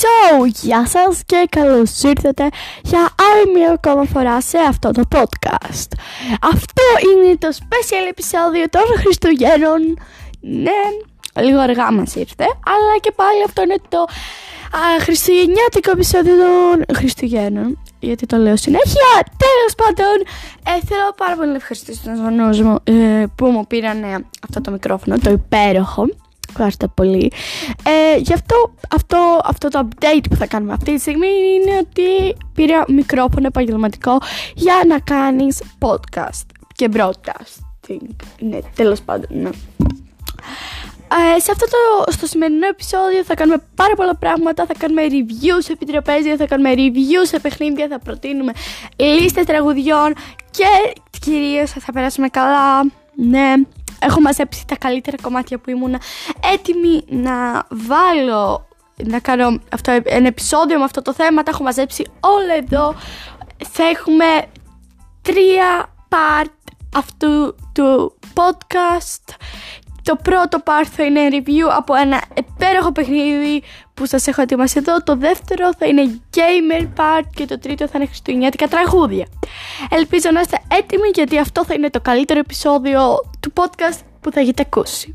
So, γεια σας και καλώς ήρθατε για άλλη μια ακόμα φορά σε αυτό το podcast. Αυτό είναι το special επεισόδιο των Χριστουγέννων. Ναι, λίγο αργά μας ήρθε, αλλά και πάλι αυτό είναι το α, χριστουγεννιάτικο επεισόδιο των Χριστουγέννων. Γιατί το λέω συνέχεια. Τέλος πάντων, ε, θέλω πάρα πολύ να ευχαριστήσω τους γονούς μου ε, που μου πήραν αυτό το μικρόφωνο, το υπέροχο. Ευχαριστώ πολύ. Ε, γι' αυτό, αυτό, αυτό το update που θα κάνουμε αυτή τη στιγμή είναι ότι πήρα μικρόφωνο επαγγελματικό για να κάνεις podcast και broadcasting. Ναι, τέλος πάντων, ναι. Ε, σε αυτό το στο σημερινό επεισόδιο θα κάνουμε πάρα πολλά πράγματα. Θα κάνουμε reviews σε επιτραπέζια, θα κάνουμε reviews σε παιχνίδια, θα προτείνουμε λίστες τραγουδιών και κυρίως θα περάσουμε καλά. Ναι, έχω μαζέψει τα καλύτερα κομμάτια που ήμουν έτοιμη να βάλω να κάνω αυτό, ένα επεισόδιο με αυτό το θέμα. Τα έχω μαζέψει όλα εδώ. Θα έχουμε τρία part αυτού του podcast το πρώτο part θα είναι review από ένα υπέροχο παιχνίδι που σας έχω ετοιμάσει εδώ. Το δεύτερο θα είναι gamer part και το τρίτο θα είναι χριστουγεννιάτικα τραγούδια. Ελπίζω να είστε έτοιμοι γιατί αυτό θα είναι το καλύτερο επεισόδιο του podcast που θα έχετε ακούσει.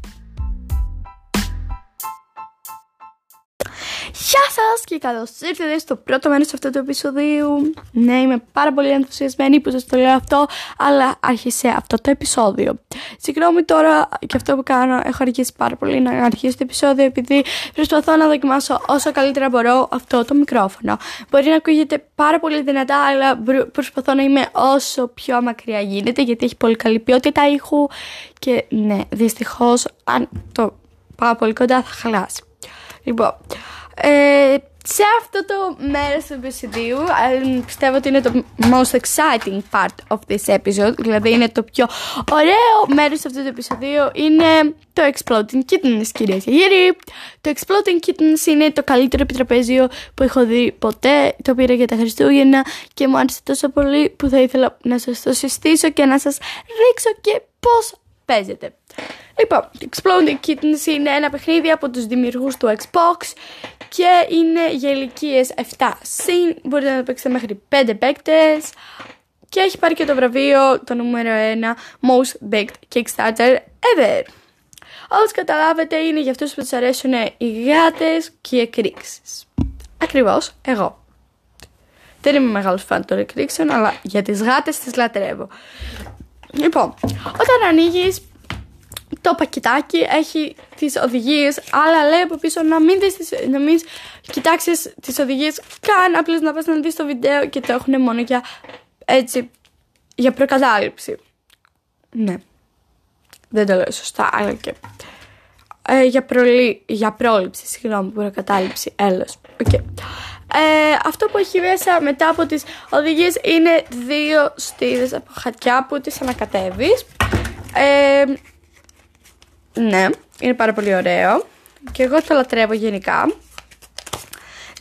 Γεια σας και καλώς ήρθατε στο πρώτο μέρος αυτού του επεισοδίου. Ναι, είμαι πάρα πολύ ενθουσιασμένη που σας το λέω αυτό, αλλά άρχισε αυτό το επεισόδιο. Συγγνώμη τώρα και αυτό που κάνω, έχω αργήσει πάρα πολύ να αρχίσει το επεισόδιο επειδή προσπαθώ να δοκιμάσω όσο καλύτερα μπορώ αυτό το μικρόφωνο. Μπορεί να ακούγεται πάρα πολύ δυνατά, αλλά προσπαθώ να είμαι όσο πιο μακριά γίνεται γιατί έχει πολύ καλή ποιότητα ήχου και ναι, δυστυχώς αν το πάω πολύ κοντά θα χαλάσει. Λοιπόν, ε, σε αυτό το μέρος του επεισοδίου πιστεύω ότι είναι το most exciting part of this episode δηλαδή είναι το πιο ωραίο μέρος αυτού του επεισοδίου είναι το Exploding Kittens κυρίες και κύριοι. Το Exploding Kittens είναι το καλύτερο επιτραπέζιο που έχω δει ποτέ το πήρα για τα Χριστούγεννα και μου άρεσε τόσο πολύ που θα ήθελα να σας το συστήσω και να σας ρίξω και πώς παίζεται. Λοιπόν, Exploding Kittens είναι ένα παιχνίδι από τους δημιουργούς του Xbox και είναι για ηλικίε 7 συν. Μπορείτε να το παίξετε μέχρι 5 παίκτες. Και έχει πάρει και το βραβείο το νούμερο 1 Most Baked Kickstarter Ever. Όπω καταλάβετε είναι για αυτούς που τους αρέσουν οι γάτες και οι εκρήξεις. Ακριβώς εγώ. Δεν είμαι μεγάλος φαν των εκρήξεων, αλλά για τις γάτες τις λατρεύω. Λοιπόν, όταν ανοίγεις το πακετάκι έχει τις οδηγίες, αλλά λέει από πίσω να μην, δεις, να μην κοιτάξεις τις οδηγίες καν, απλώς να πας να δεις το βίντεο και το έχουν μόνο για έτσι, για προκατάληψη. Ναι. Δεν το λέω σωστά, αλλά και... Ε, για, προλή, για πρόληψη, συγγνώμη, προκατάληψη, έλος. Okay. Ε, αυτό που έχει μέσα μετά από τις οδηγίες είναι δύο στήρες από χατιά που τις ανακατεύεις. Ε, ναι, είναι πάρα πολύ ωραίο. Και εγώ το λατρεύω γενικά.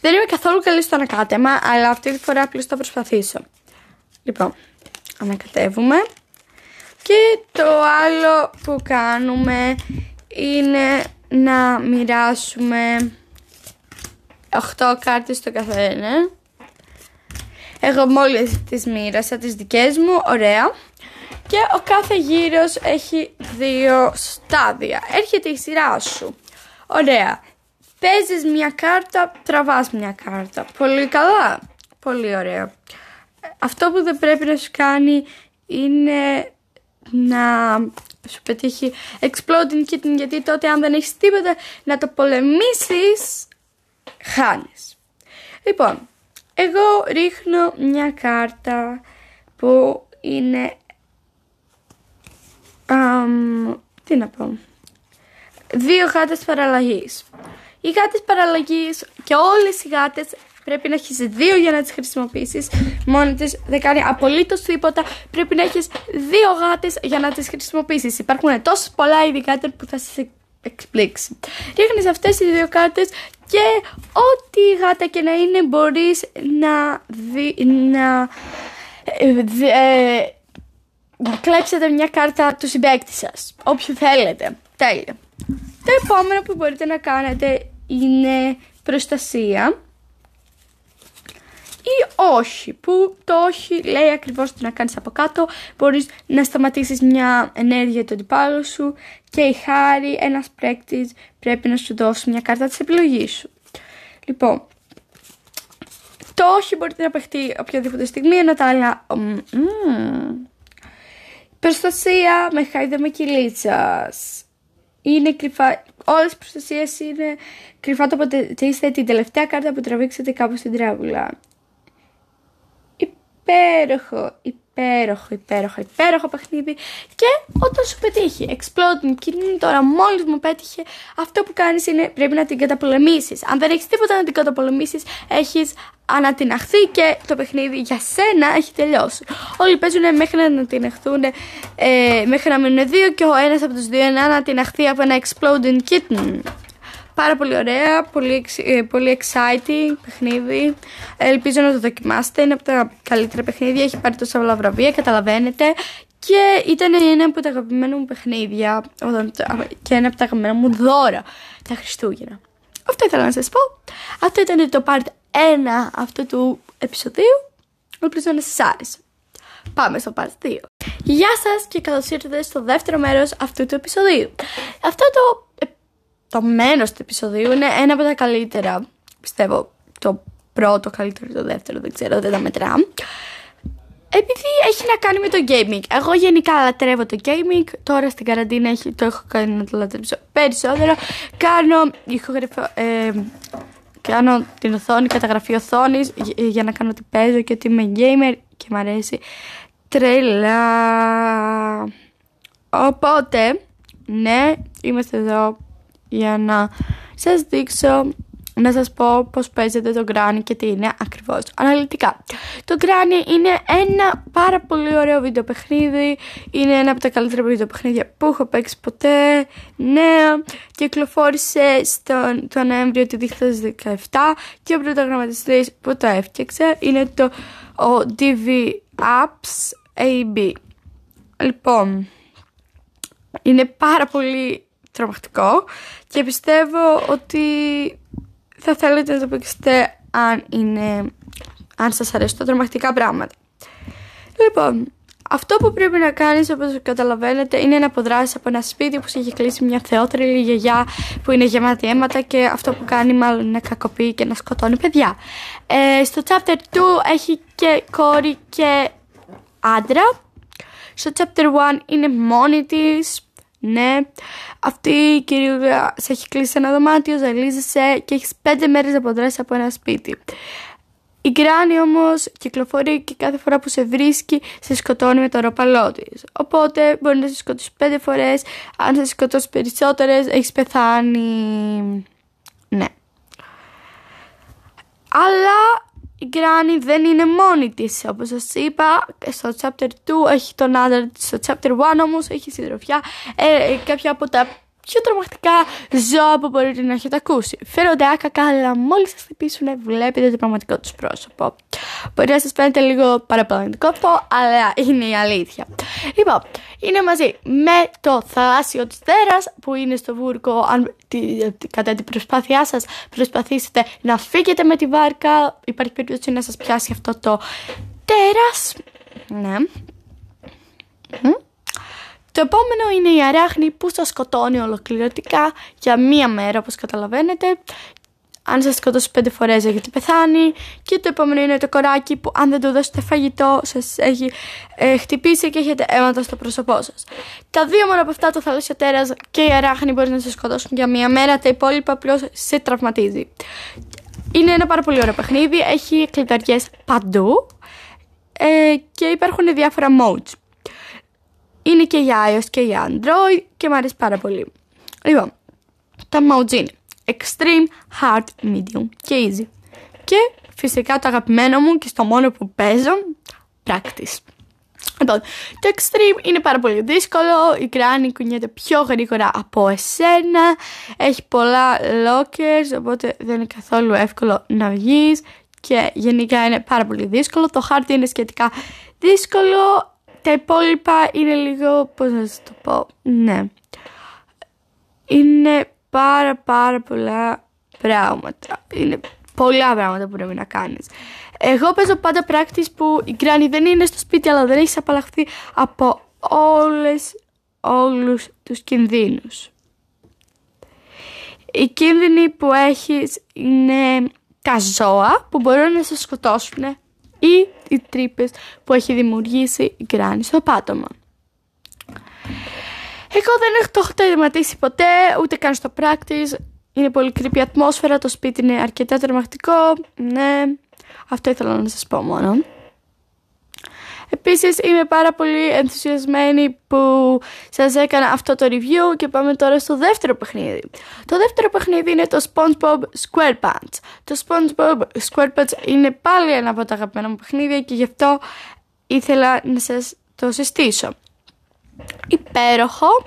Δεν είμαι καθόλου καλή στο ανακάτεμα, αλλά αυτή τη φορά απλώς θα προσπαθήσω. Λοιπόν, ανακατεύουμε. Και το άλλο που κάνουμε είναι να μοιράσουμε 8 κάρτες στο καθένα. Εγώ μόλις τις μοίρασα τις δικές μου, ωραία και ο κάθε γύρος έχει δύο στάδια. Έρχεται η σειρά σου. Ωραία. Παίζεις μια κάρτα, τραβάς μια κάρτα. Πολύ καλά. Πολύ ωραίο. Αυτό που δεν πρέπει να σου κάνει είναι να σου πετύχει exploding kitten γιατί τότε αν δεν έχεις τίποτα να το πολεμήσεις χάνεις. Λοιπόν, εγώ ρίχνω μια κάρτα που είναι τι να πω. Δύο γάτες παραλλαγής. Οι γάτες παραλλαγής και όλες οι γάτες πρέπει να έχεις δύο για να τις χρησιμοποιήσεις. Μόνη της δεν κάνει απολύτως τίποτα. Πρέπει να έχεις δύο γάτες για να τις χρησιμοποιήσεις. Υπάρχουν τόσο πολλά είδη γάτε που θα σε εκπλήξει. Ρίχνεις αυτές τις δύο κάρτε και ό,τι γάτα και να είναι μπορείς να, δει, να ε, ε, να κλέψετε μια κάρτα του συμπέκτη σας. Όποιο θέλετε. Τέλεια. Το επόμενο που μπορείτε να κάνετε είναι προστασία. ή όχι, που το όχι λέει ακριβώς τι να κάνεις από κάτω, μπορείς να σταματήσεις μια ενέργεια του αντιπάλου σου και η χάρη ένας πρέκτης πρέπει να σου δώσει μια κάρτα της επιλογής σου. Λοιπόν, το όχι μπορείτε να παιχτεί οποιαδήποτε στιγμή, ενώ τα άλλα... Mm, προστασία με χάιδε με κυλίτσας. Είναι κρυφά, όλες οι προστασίες είναι κρυφά το είστε την τελευταία κάρτα που τραβήξετε κάπου στην τράβουλα. Υπέροχο, υπέροχο, υπέροχο, υπέροχο παιχνίδι. Και όταν σου πετύχει exploding kidney τώρα μόλις μου πέτυχε αυτό που κάνεις είναι πρέπει να την καταπολεμήσεις. Αν δεν έχεις τίποτα να την καταπολεμήσεις έχεις ανατιναχθεί και το παιχνίδι για σένα έχει τελειώσει. Όλοι παίζουν μέχρι να ανατιναχθούν ε, μέχρι να μείνουν δύο και ο ένας από τους δύο να ανατιναχθεί από ένα exploding kitten Πάρα πολύ ωραία, πολύ, ε, πολύ exciting παιχνίδι. Ελπίζω να το δοκιμάσετε. Είναι από τα καλύτερα παιχνίδια. Έχει πάρει τόσα πολλά βραβεία, καταλαβαίνετε. Και ήταν ένα από τα αγαπημένα μου παιχνίδια και ένα από τα αγαπημένα μου δώρα τα Χριστούγεννα. Αυτό ήθελα να σας πω. Αυτό ήταν το part 1 αυτού του επεισοδίου. Ελπίζω να σας άρεσε. Πάμε στο part 2. Γεια σας και καλώς ήρθατε στο δεύτερο μέρος αυτού του επεισοδίου. Αυτό το το μένος του επεισοδίου είναι ένα από τα καλύτερα. Πιστεύω το πρώτο καλύτερο, το δεύτερο, δεν ξέρω, δεν τα μετρά. Επειδή έχει να κάνει με το gaming. Εγώ γενικά λατρεύω το gaming. Τώρα στην καραντίνα έχει, το έχω κάνει να το λατρεύσω περισσότερο. Κάνω ηχογραφικό. Ε, κάνω την οθόνη, καταγραφή οθόνης για να κάνω ότι παίζω και ότι είμαι gamer και μου αρέσει τρελά. Οπότε, ναι, είμαστε εδώ για να σας δείξω να σας πω πώς παίζετε το Granny και τι είναι ακριβώς αναλυτικά. Το Granny είναι ένα πάρα πολύ ωραίο βίντεο παιχνίδι, είναι ένα από τα καλύτερα βίντεο παιχνίδια που έχω παίξει ποτέ, νέα, κυκλοφόρησε στον, το Νοέμβριο του 2017 και ο πρωτογραμματιστής που το έφτιαξε είναι το ο DV Apps AB. Λοιπόν, είναι πάρα πολύ τρομακτικό και πιστεύω ότι θα θέλετε να το παίξετε αν, είναι, αν σας αρέσουν τα τρομακτικά πράγματα. Λοιπόν, αυτό που πρέπει να κάνεις όπως καταλαβαίνετε είναι να αποδράσεις από ένα σπίτι που σε έχει κλείσει μια θεότερη γιαγιά που είναι γεμάτη αίματα και αυτό που κάνει μάλλον είναι να κακοποιεί και να σκοτώνει παιδιά. Ε, στο chapter 2 έχει και κόρη και άντρα. Στο chapter 1 είναι μόνη της ναι, αυτή η κυρία σε έχει κλείσει ένα δωμάτιο, ζαλίζεσαι και έχεις πέντε μέρες να αποδράσεις από ένα σπίτι. Η γκράνη όμως κυκλοφορεί και κάθε φορά που σε βρίσκει σε σκοτώνει με το ροπαλό της. Οπότε μπορεί να σε σκοτώσει πέντε φορές. Αν σε σκοτώσει περισσότερες, έχεις πεθάνει. Ναι. Αλλά η Γκράνη δεν είναι μόνη της. Όπως σας είπα, στο chapter 2 έχει τον άντρα της, στο chapter 1 όμως έχει συντροφιά. Ε, κάποια από τα πιο τρομακτικά ζώα που μπορείτε να έχετε ακούσει. Φέρονται άκακα, αλλά μόλις σα χτυπήσουν, βλέπετε το πραγματικό τους πρόσωπο. Μπορεί να σας φαίνεται λίγο παραπλανητικό αυτό, αλλά είναι η αλήθεια. Λοιπόν, είναι μαζί με το θαλάσσιο της Θέρας που είναι στο βούρκο. Αν κατά την προσπάθειά σας προσπαθήσετε να φύγετε με τη βάρκα, υπάρχει περίπτωση να σας πιάσει αυτό το τέρας. Ναι. Το επόμενο είναι η αράχνη που σας σκοτώνει ολοκληρωτικά για μία μέρα όπως καταλαβαίνετε. Αν σας σκοτώσει πέντε φορές έχετε πεθάνει. Και το επόμενο είναι το κοράκι που αν δεν του δώσετε φαγητό σας έχει ε, χτυπήσει και έχετε αίματα στο πρόσωπό σας. Τα δύο μόνο από αυτά, το θαλάσσιο τέρας και η αράχνη μπορεί να σας σκοτώσουν για μία μέρα. Τα υπόλοιπα απλώς σε τραυματίζει. Είναι ένα πάρα πολύ ωραίο παιχνίδι. Έχει κλειδαριές παντού. Ε, και υπάρχουν διάφορα modes είναι και για iOS και για Android και μου αρέσει πάρα πολύ. Λοιπόν, τα modes είναι Extreme, Hard, Medium και Easy. Και φυσικά το αγαπημένο μου και στο μόνο που παίζω, Practice. Λοιπόν, το Extreme είναι πάρα πολύ δύσκολο, η κράνη κουνιέται πιο γρήγορα από εσένα, έχει πολλά lockers, οπότε δεν είναι καθόλου εύκολο να βγεις και γενικά είναι πάρα πολύ δύσκολο. Το hard είναι σχετικά δύσκολο, τα υπόλοιπα είναι λίγο, πώς να σας το πω, ναι. Είναι πάρα πάρα πολλά πράγματα. Είναι πολλά πράγματα που πρέπει να κάνεις. Εγώ παίζω πάντα πράκτης που η Γκράνη δεν είναι στο σπίτι αλλά δεν έχεις απαλλαχθεί από όλες, όλους τους κινδύνους. Οι κίνδυνοι που έχεις είναι τα ζώα που μπορούν να σε σκοτώσουν ή οι τρύπες που έχει δημιουργήσει η Γκράνη στο πάτωμα. Εγώ δεν έχω το έχω τερματίσει ποτέ, ούτε καν στο practice. Είναι πολύ κρύπη ατμόσφαιρα, το σπίτι είναι αρκετά τρομακτικό. Ναι, αυτό ήθελα να σας πω μόνο. Επίσης είμαι πάρα πολύ ενθουσιασμένη που σας έκανα αυτό το review και πάμε τώρα στο δεύτερο παιχνίδι. Το δεύτερο παιχνίδι είναι το SpongeBob SquarePants. Το SpongeBob SquarePants είναι πάλι ένα από τα αγαπημένα μου παιχνίδια και γι' αυτό ήθελα να σας το συστήσω. Υπέροχο.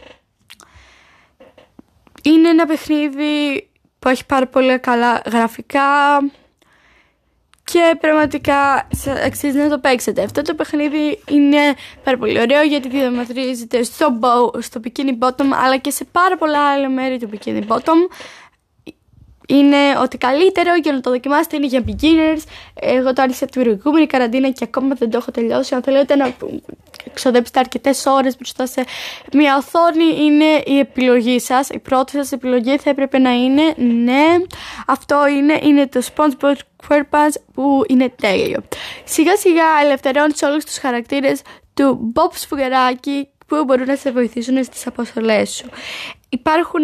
Είναι ένα παιχνίδι που έχει πάρα πολύ καλά γραφικά, και πραγματικά αξίζει να το παίξετε. Αυτό το παιχνίδι είναι πάρα πολύ ωραίο γιατί διαμετρίζεται στο, bow, στο bikini bottom αλλά και σε πάρα πολλά άλλα μέρη του bikini bottom. Είναι ότι καλύτερο για να το δοκιμάσετε είναι για beginners. Εγώ το άρχισα την προηγούμενη καραντίνα και ακόμα δεν το έχω τελειώσει. Αν θέλετε να ξοδέψετε αρκετές ώρες μπροστά σε μια οθόνη, είναι η επιλογή σας. Η πρώτη σας επιλογή θα έπρεπε να είναι ναι, αυτό είναι, είναι το SpongeBob SquarePants που είναι τέλειο. Σιγά σιγά ελευθερώνεις όλους τους χαρακτήρες του Bob Σφουγγαράκη που μπορούν να σε βοηθήσουν στις αποστολές σου. Υπάρχουν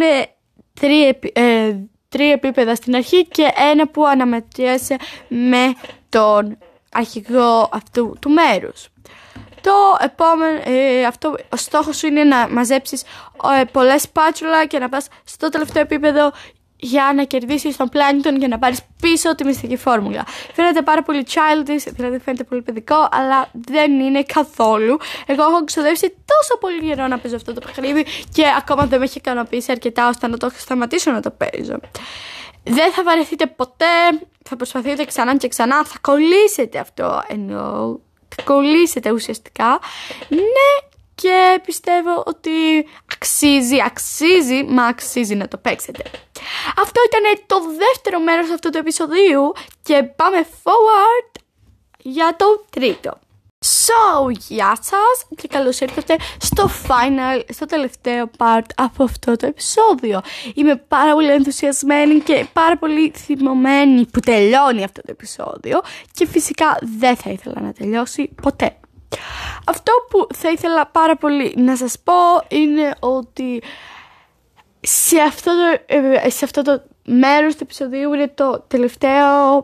τρία, ε, τρία επίπεδα στην αρχή και ένα που αναμετριέσαι με τον αρχηγό αυτού του μέρους. Το επόμενο, ε, αυτό, ο στόχος σου είναι να μαζέψεις ε, πολλές σπάτσουλα και να πας στο τελευταίο επίπεδο για να κερδίσεις τον πλάνητον και να πάρεις πίσω τη μυστική φόρμουλα. Φαίνεται πάρα πολύ childish, δηλαδή φαίνεται πολύ παιδικό, αλλά δεν είναι καθόλου. Εγώ έχω ξοδέψει τόσο πολύ καιρό να παίζω αυτό το παιχνίδι και ακόμα δεν με έχει ικανοποιήσει αρκετά ώστε να το σταματήσω να το παίζω. Δεν θα βαρεθείτε ποτέ, θα προσπαθείτε ξανά και ξανά, θα κολλήσετε αυτό εννοώ κολλήσετε ουσιαστικά. Ναι, και πιστεύω ότι αξίζει, αξίζει, μα αξίζει να το παίξετε. Αυτό ήταν το δεύτερο μέρος αυτού του επεισοδίου και πάμε forward για το τρίτο. So, γεια σας και καλώς ήρθατε στο final, στο τελευταίο part από αυτό το επεισόδιο. Είμαι πάρα πολύ ενθουσιασμένη και πάρα πολύ θυμωμένη που τελειώνει αυτό το επεισόδιο και φυσικά δεν θα ήθελα να τελειώσει ποτέ. Αυτό που θα ήθελα πάρα πολύ να σας πω είναι ότι σε αυτό το, ε, σε αυτό το μέρος του επεισοδίου είναι το τελευταίο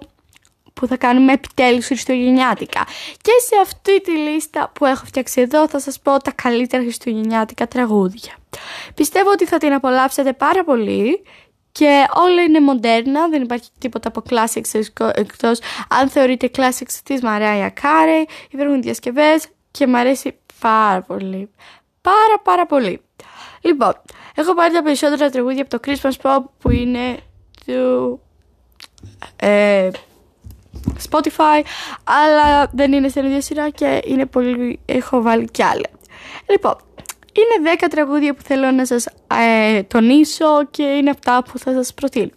που θα κάνουμε επιτέλους χριστουγεννιάτικα. Και σε αυτή τη λίστα που έχω φτιάξει εδώ θα σας πω τα καλύτερα χριστουγεννιάτικα τραγούδια. Πιστεύω ότι θα την απολαύσετε πάρα πολύ και όλα είναι μοντέρνα, δεν υπάρχει τίποτα από classics εκτός αν θεωρείτε classics της Μαρέα Κάρε, υπάρχουν διασκευές και μου αρέσει πάρα πολύ. Πάρα πάρα πολύ. Λοιπόν, έχω πάρει τα περισσότερα τραγούδια από το Christmas Pop που είναι του... Ε, Spotify, αλλά δεν είναι στην ίδια σειρά και είναι πολύ, έχω βάλει κι άλλα. Λοιπόν, είναι 10 τραγούδια που θέλω να σας ε, τονίσω και είναι αυτά που θα σας προτείνω.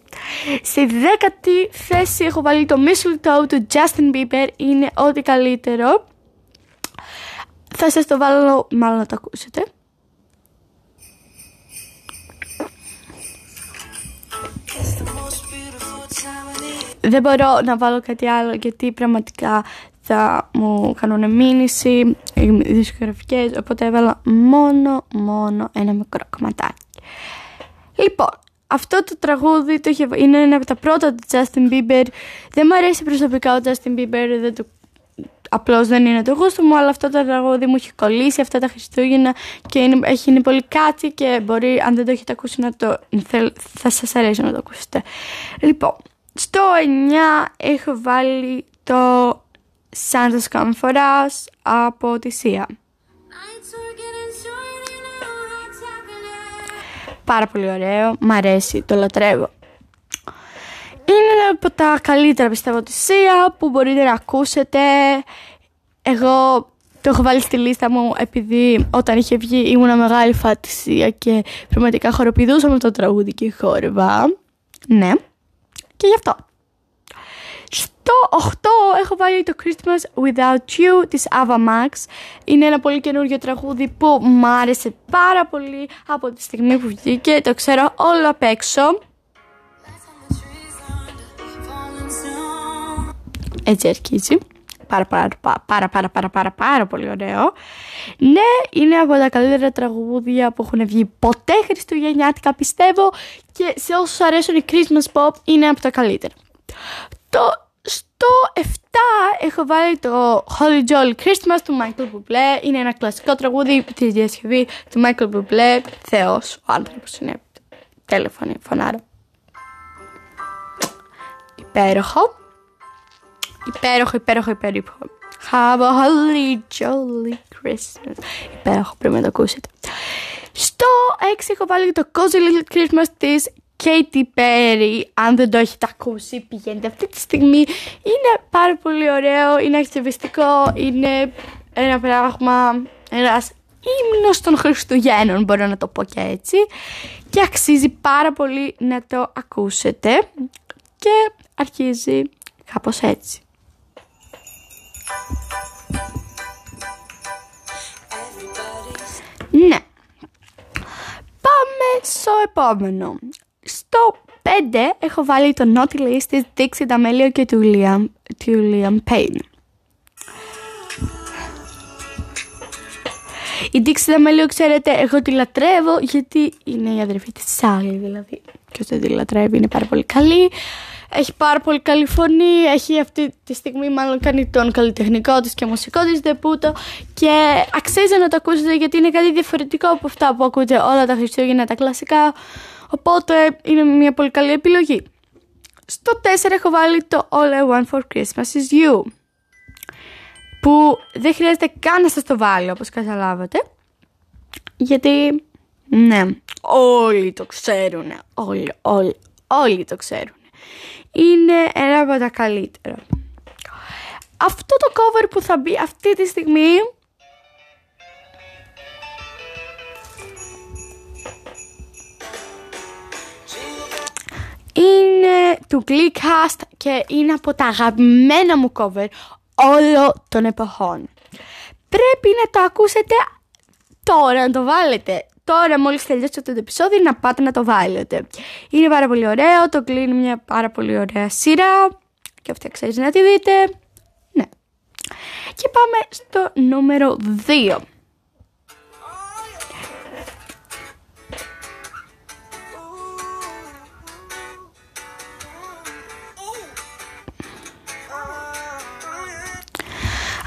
Στη δέκατη θέση έχω βάλει το Mistletoe του Justin Bieber, είναι ό,τι καλύτερο. Θα σας το βάλω, μάλλον να το ακούσετε. δεν μπορώ να βάλω κάτι άλλο γιατί πραγματικά θα μου κάνουν μήνυση, οι δισκογραφικές, οπότε έβαλα μόνο, μόνο ένα μικρό κομματάκι. Λοιπόν, αυτό το τραγούδι το είχε, είναι ένα από τα πρώτα του Justin Bieber. Δεν μου αρέσει προσωπικά ο Justin Bieber, δεν το, απλώς δεν είναι το γούστο μου, αλλά αυτό το τραγούδι μου έχει κολλήσει αυτά τα Χριστούγεννα και είναι, έχει, είναι πολύ κάτι και μπορεί, αν δεν το έχετε ακούσει, να το, θα σας αρέσει να το ακούσετε. Λοιπόν, στο 9 έχω βάλει το Santa's Come For Us από τη Σία. Πάρα πολύ ωραίο, μ' αρέσει, το λατρεύω. Είναι από τα καλύτερα πιστεύω της Σία που μπορείτε να ακούσετε. Εγώ το έχω βάλει στη λίστα μου επειδή όταν είχε βγει ήμουν μεγάλη φάτησία και πραγματικά χοροπηδούσα με το τραγούδι και χόρευα. Ναι και γι' αυτό. Στο 8 έχω βάλει το Christmas Without You της Ava Max. Είναι ένα πολύ καινούργιο τραγούδι που μου άρεσε πάρα πολύ από τη στιγμή που βγήκε. Το ξέρω όλο απ' έξω. Έτσι αρχίζει. Πάρα πάρα, πάρα πάρα πάρα πάρα πάρα πολύ ωραίο. Ναι, είναι από τα καλύτερα τραγούδια που έχουν βγει ποτέ χριστουγεννιάτικα πιστεύω και σε όσους αρέσουν η Christmas Pop είναι από τα καλύτερα. Το στο 7 έχω βάλει το Holy Jolly Christmas του Michael Bublé. Είναι ένα κλασικό τραγούδι της διασκευή του Michael Bublé. Θεός ο άνθρωπος είναι τηλεφωνή, φωνάρο. Υπέροχο. Υπέροχο, υπέροχο, υπέροχο. Have a holy jolly Christmas. Υπέροχο, πρέπει να το ακούσετε. Στο 6 έχω βάλει το Cozy Little Christmas της Katy Perry. Αν δεν το έχετε ακούσει, πηγαίνετε αυτή τη στιγμή. Είναι πάρα πολύ ωραίο, είναι ακτιβιστικό, είναι ένα πράγμα, ένας ύμνος των Χριστουγέννων, μπορώ να το πω και έτσι. Και αξίζει πάρα πολύ να το ακούσετε. Και αρχίζει κάπως έτσι. Ναι. Πάμε στο επόμενο. Στο 5 έχω βάλει το Naughty List της Dixie D'Amelio και του Liam, του Liam Payne. Η Dixie D'Amelio, ξέρετε, εγώ τη λατρεύω γιατί είναι η αδερφή της Sally, δηλαδή. Και δεν τη λατρεύει, είναι πάρα πολύ καλή. Έχει πάρα πολύ καλή φωνή, έχει αυτή τη στιγμή μάλλον κάνει τον καλλιτεχνικό της και μουσικό της δεπούτο και αξίζει να το ακούσετε γιατί είναι κάτι διαφορετικό από αυτά που ακούτε όλα τα Χριστούγεννα, τα κλασικά, οπότε είναι μια πολύ καλή επιλογή. Στο 4 έχω βάλει το All I Want For Christmas Is You που δεν χρειάζεται καν να σας το βάλω όπως καταλάβατε γιατί ναι, όλοι το ξέρουν, όλοι, όλοι, όλοι το ξέρουν είναι ένα από τα καλύτερα. Αυτό το cover που θα μπει αυτή τη στιγμή είναι του Gleecast και είναι από τα αγαπημένα μου cover όλων των εποχών. Πρέπει να το ακούσετε τώρα, να το βάλετε τώρα μόλις τελειώσετε το επεισόδιο να πάτε να το βάλετε. Είναι πάρα πολύ ωραίο, το κλείνει μια πάρα πολύ ωραία σειρά και αυτή αξίζει να τη δείτε. Ναι. Και πάμε στο νούμερο 2.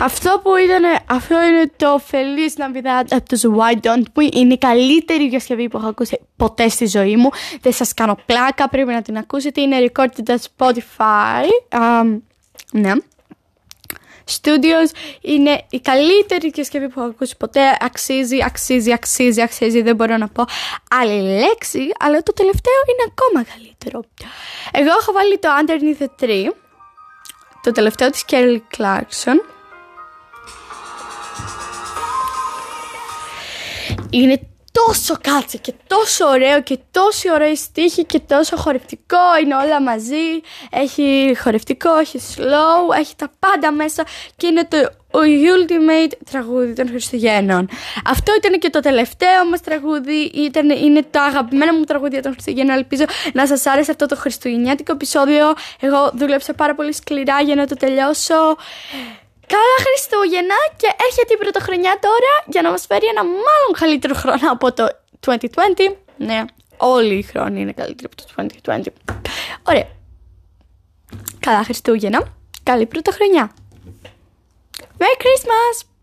Αυτό που ήταν, αυτό είναι το Feliz Navidad από τους Why Don't που είναι η καλύτερη διασκευή που έχω ακούσει ποτέ στη ζωή μου. Δεν σας κάνω πλάκα, πρέπει να την ακούσετε. Είναι recorded at Spotify. Um, ναι. Studios είναι η καλύτερη διασκευή που έχω ακούσει ποτέ. Αξίζει, αξίζει, αξίζει, αξίζει. Δεν μπορώ να πω άλλη λέξη, αλλά το τελευταίο είναι ακόμα καλύτερο. Εγώ έχω βάλει το Underneath the Tree, το τελευταίο της Kelly Clarkson. Είναι τόσο κάτσε και τόσο ωραίο και τόσο ωραίο στίχη και τόσο χορευτικό, είναι όλα μαζί, έχει χορευτικό, έχει slow, έχει τα πάντα μέσα και είναι το ultimate τραγούδι των Χριστουγέννων. Αυτό ήταν και το τελευταίο μας τραγούδι, ήταν, είναι το αγαπημένο μου τραγούδι των Χριστουγέννων, ελπίζω να σας άρεσε αυτό το χριστουγεννιάτικο επεισόδιο, εγώ δούλεψα πάρα πολύ σκληρά για να το τελειώσω. Καλά Χριστούγεννα και έρχεται η πρωτοχρονιά τώρα για να μας φέρει ένα μάλλον καλύτερο χρόνο από το 2020. Ναι, όλοι οι χρόνοι είναι καλύτεροι από το 2020. Ωραία. Καλά Χριστούγεννα. Καλή πρωτοχρονιά. Merry Christmas!